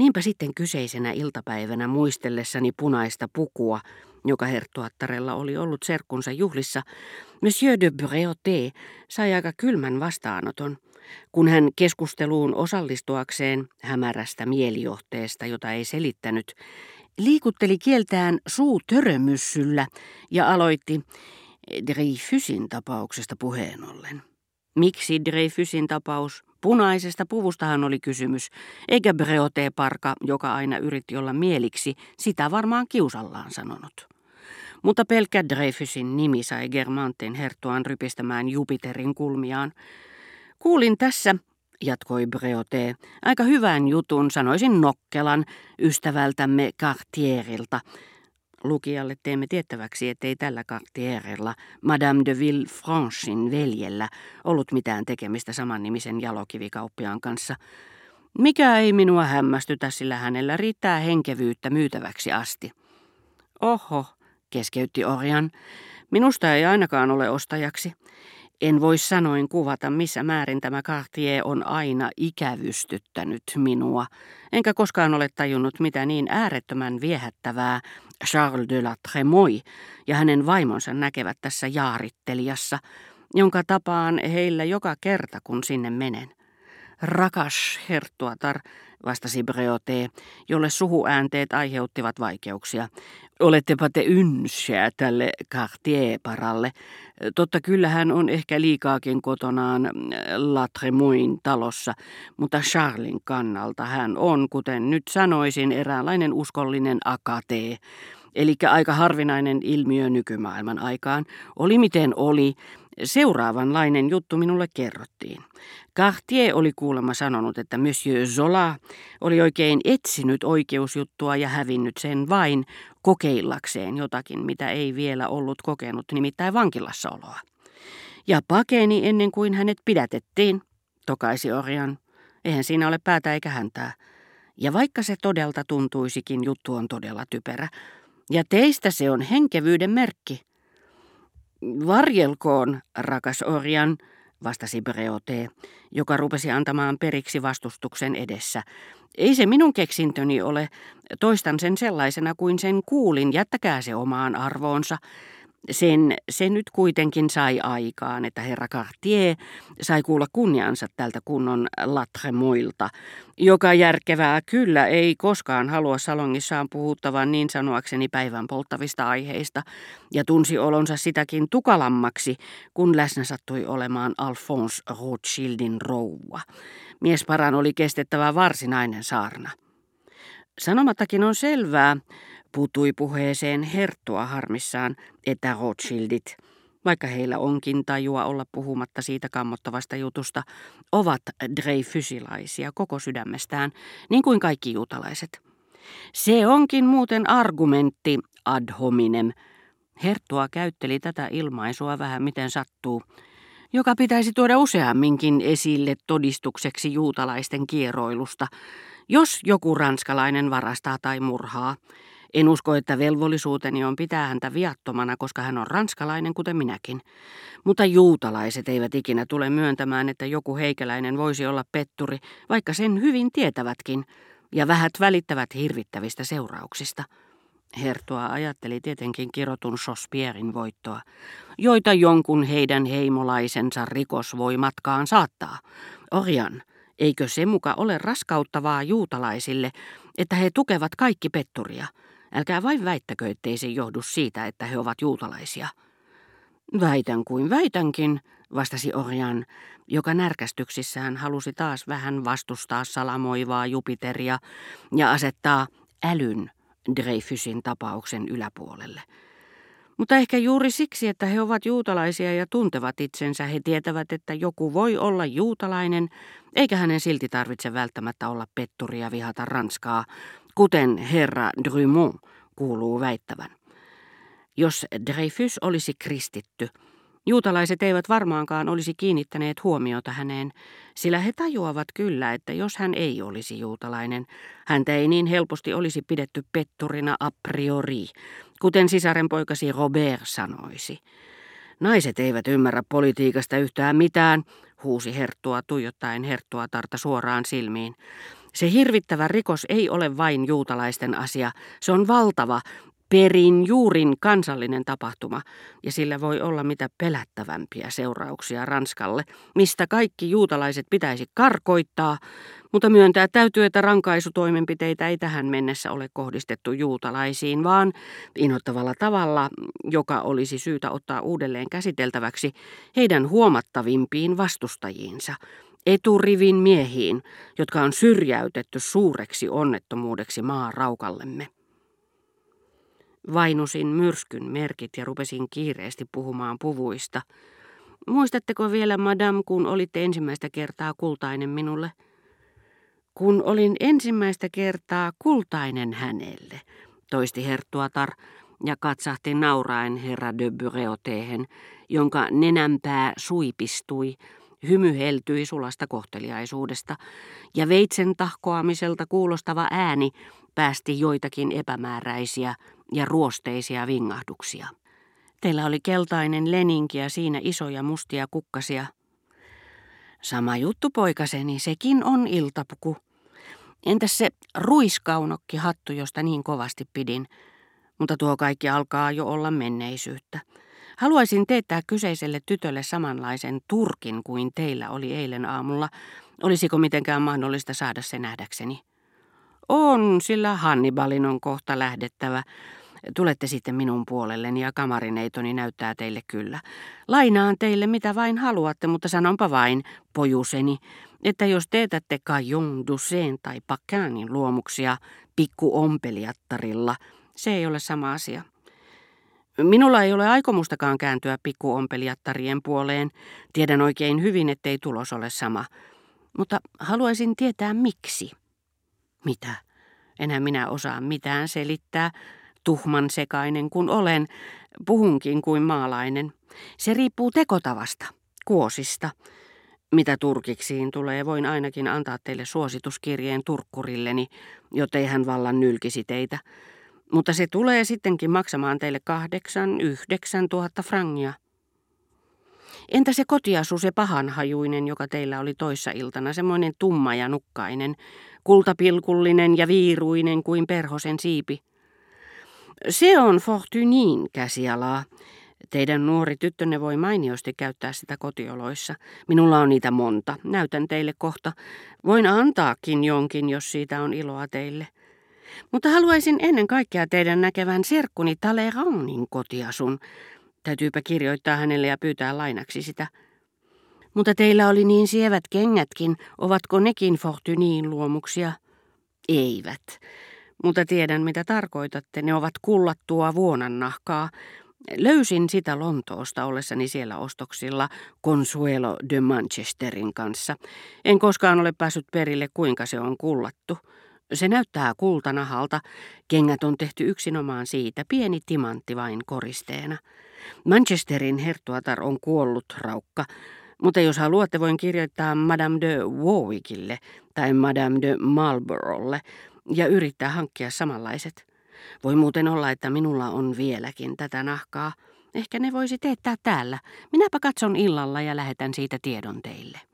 Niinpä sitten kyseisenä iltapäivänä muistellessani punaista pukua, joka herttuattarella oli ollut serkkunsa juhlissa, Monsieur de Breauté sai aika kylmän vastaanoton, kun hän keskusteluun osallistuakseen hämärästä mielijohteesta, jota ei selittänyt, liikutteli kieltään suu törömyssyllä ja aloitti Dreyfusin tapauksesta puheen ollen. Miksi Dreyfusin tapaus? Punaisesta puvustahan oli kysymys, eikä Breote-parka, joka aina yritti olla mieliksi, sitä varmaan kiusallaan sanonut. Mutta pelkkä Dreyfusin nimi sai Germantin herttuan rypistämään Jupiterin kulmiaan. Kuulin tässä, jatkoi Breote, aika hyvän jutun, sanoisin nokkelan, ystävältämme Cartierilta, Lukijalle teemme tiettäväksi, ettei tällä Cartierilla, Madame de Villefranchin veljellä, ollut mitään tekemistä samannimisen jalokivikauppiaan kanssa. Mikä ei minua hämmästytä, sillä hänellä riittää henkevyyttä myytäväksi asti. Oho, keskeytti Orjan. Minusta ei ainakaan ole ostajaksi. En voi sanoin kuvata, missä määrin tämä Cartier on aina ikävystyttänyt minua, enkä koskaan ole tajunnut, mitä niin äärettömän viehättävää Charles de la Tremoille ja hänen vaimonsa näkevät tässä jaarittelijassa, jonka tapaan heillä joka kerta, kun sinne menen. Rakas herttuatar, vastasi Breote, jolle suhuäänteet aiheuttivat vaikeuksia. Olettepa te ynsiä tälle Cartier-paralle. Totta kyllä hän on ehkä liikaakin kotonaan äh, Latremuin talossa, mutta Charlin kannalta hän on, kuten nyt sanoisin, eräänlainen uskollinen akatee. Eli aika harvinainen ilmiö nykymaailman aikaan. Oli miten oli, Seuraavanlainen juttu minulle kerrottiin. Cartier oli kuulemma sanonut, että Monsieur Zola oli oikein etsinyt oikeusjuttua ja hävinnyt sen vain kokeillakseen jotakin, mitä ei vielä ollut kokenut, nimittäin vankilassaoloa. Ja pakeni ennen kuin hänet pidätettiin, tokaisi Orjan. Eihän siinä ole päätä eikä häntää. Ja vaikka se todelta tuntuisikin, juttu on todella typerä. Ja teistä se on henkevyyden merkki. Varjelkoon, rakas Orjan, vastasi Breote, joka rupesi antamaan periksi vastustuksen edessä. Ei se minun keksintöni ole. Toistan sen sellaisena kuin sen kuulin, jättäkää se omaan arvoonsa. Sen se nyt kuitenkin sai aikaan, että herra Cartier sai kuulla kunniansa tältä kunnon latremoilta, joka järkevää kyllä ei koskaan halua salongissaan puhuttavan niin sanoakseni päivän polttavista aiheista, ja tunsi olonsa sitäkin tukalammaksi, kun läsnä sattui olemaan Alphonse Rothschildin rouva. Miesparan oli kestettävä varsinainen saarna. Sanomattakin on selvää, Puutui puheeseen herttua harmissaan, että Rothschildit, vaikka heillä onkin tajua olla puhumatta siitä kammottavasta jutusta, ovat Dreyfusilaisia koko sydämestään, niin kuin kaikki juutalaiset. Se onkin muuten argumentti ad hominem. Herttua käytteli tätä ilmaisua vähän miten sattuu, joka pitäisi tuoda useamminkin esille todistukseksi juutalaisten kieroilusta, jos joku ranskalainen varastaa tai murhaa, en usko, että velvollisuuteni on pitää häntä viattomana, koska hän on ranskalainen, kuten minäkin. Mutta juutalaiset eivät ikinä tule myöntämään, että joku heikäläinen voisi olla petturi, vaikka sen hyvin tietävätkin, ja vähät välittävät hirvittävistä seurauksista. Hertoa ajatteli tietenkin kirotun Sospierin voittoa, joita jonkun heidän heimolaisensa rikos voi matkaan saattaa. Orjan, eikö se muka ole raskauttavaa juutalaisille, että he tukevat kaikki petturia – Älkää vain väittäkö, ettei se johdu siitä, että he ovat juutalaisia. Väitän kuin väitänkin, vastasi Orjan, joka närkästyksissään halusi taas vähän vastustaa salamoivaa Jupiteria ja asettaa älyn Dreyfusin tapauksen yläpuolelle. Mutta ehkä juuri siksi, että he ovat juutalaisia ja tuntevat itsensä, he tietävät, että joku voi olla juutalainen, eikä hänen silti tarvitse välttämättä olla petturi ja vihata Ranskaa, kuten herra Drumont kuuluu väittävän. Jos Dreyfus olisi kristitty, juutalaiset eivät varmaankaan olisi kiinnittäneet huomiota häneen, sillä he tajuavat kyllä, että jos hän ei olisi juutalainen, häntä ei niin helposti olisi pidetty petturina a priori, kuten sisarenpoikasi Robert sanoisi. Naiset eivät ymmärrä politiikasta yhtään mitään, huusi herttua tuijottaen herttua tarta suoraan silmiin. Se hirvittävä rikos ei ole vain juutalaisten asia. Se on valtava, perin juurin kansallinen tapahtuma, ja sillä voi olla mitä pelättävämpiä seurauksia Ranskalle, mistä kaikki juutalaiset pitäisi karkoittaa, mutta myöntää täytyy, että rankaisutoimenpiteitä ei tähän mennessä ole kohdistettu juutalaisiin, vaan inhottavalla tavalla, joka olisi syytä ottaa uudelleen käsiteltäväksi heidän huomattavimpiin vastustajiinsa, eturivin miehiin, jotka on syrjäytetty suureksi onnettomuudeksi maa raukallemme. Vainusin myrskyn merkit ja rupesin kiireesti puhumaan puvuista. Muistatteko vielä, madam, kun olitte ensimmäistä kertaa kultainen minulle? Kun olin ensimmäistä kertaa kultainen hänelle, toisti Herttuatar ja katsahti nauraen herra de Bureauteen, jonka nenänpää suipistui, hymy heltyi sulasta kohteliaisuudesta, ja veitsen tahkoamiselta kuulostava ääni päästi joitakin epämääräisiä ja ruosteisia vingahduksia. Teillä oli keltainen leninki ja siinä isoja mustia kukkasia. Sama juttu poikaseni, sekin on iltapuku. Entäs se ruiskaunokki hattu, josta niin kovasti pidin? Mutta tuo kaikki alkaa jo olla menneisyyttä. Haluaisin teettää kyseiselle tytölle samanlaisen turkin kuin teillä oli eilen aamulla. Olisiko mitenkään mahdollista saada se nähdäkseni? On, sillä Hannibalin on kohta lähdettävä. Tulette sitten minun puolelleni ja kamarineitoni näyttää teille kyllä. Lainaan teille mitä vain haluatte, mutta sanonpa vain, pojuseni, että jos teetätte Cajon Duseen tai Pakäänin luomuksia pikku ompeliattarilla, se ei ole sama asia. Minulla ei ole aikomustakaan kääntyä pikkuompelijattarien puoleen. Tiedän oikein hyvin, ettei tulos ole sama. Mutta haluaisin tietää miksi. Mitä? Enhän minä osaa mitään selittää. Tuhman sekainen kun olen, puhunkin kuin maalainen. Se riippuu tekotavasta, kuosista. Mitä turkiksiin tulee, voin ainakin antaa teille suosituskirjeen turkkurilleni, jottei hän vallan nylkisi teitä. Mutta se tulee sittenkin maksamaan teille kahdeksan, yhdeksän tuhatta frangia. Entä se kotiasu, se pahanhajuinen, joka teillä oli toissa iltana, semmoinen tumma ja nukkainen, kultapilkullinen ja viiruinen kuin perhosen siipi? Se on Fortunin käsialaa. Teidän nuori tyttönne voi mainiosti käyttää sitä kotioloissa. Minulla on niitä monta. Näytän teille kohta. Voin antaakin jonkin, jos siitä on iloa teille. Mutta haluaisin ennen kaikkea teidän näkevän serkkuni Taleranin kotiasun. Täytyypä kirjoittaa hänelle ja pyytää lainaksi sitä. Mutta teillä oli niin sievät kengätkin, ovatko nekin Fortuniin luomuksia? Eivät. Mutta tiedän, mitä tarkoitatte. Ne ovat kullattua vuonannahkaa. Löysin sitä Lontoosta ollessani siellä ostoksilla Consuelo de Manchesterin kanssa. En koskaan ole päässyt perille, kuinka se on kullattu. Se näyttää kultanahalta. Kengät on tehty yksinomaan siitä, pieni timantti vain koristeena. Manchesterin herttuatar on kuollut raukka, mutta jos haluatte, voin kirjoittaa Madame de Warwickille tai Madame de Marlboroughlle ja yrittää hankkia samanlaiset. Voi muuten olla, että minulla on vieläkin tätä nahkaa. Ehkä ne voisi teettää täällä. Minäpä katson illalla ja lähetän siitä tiedon teille.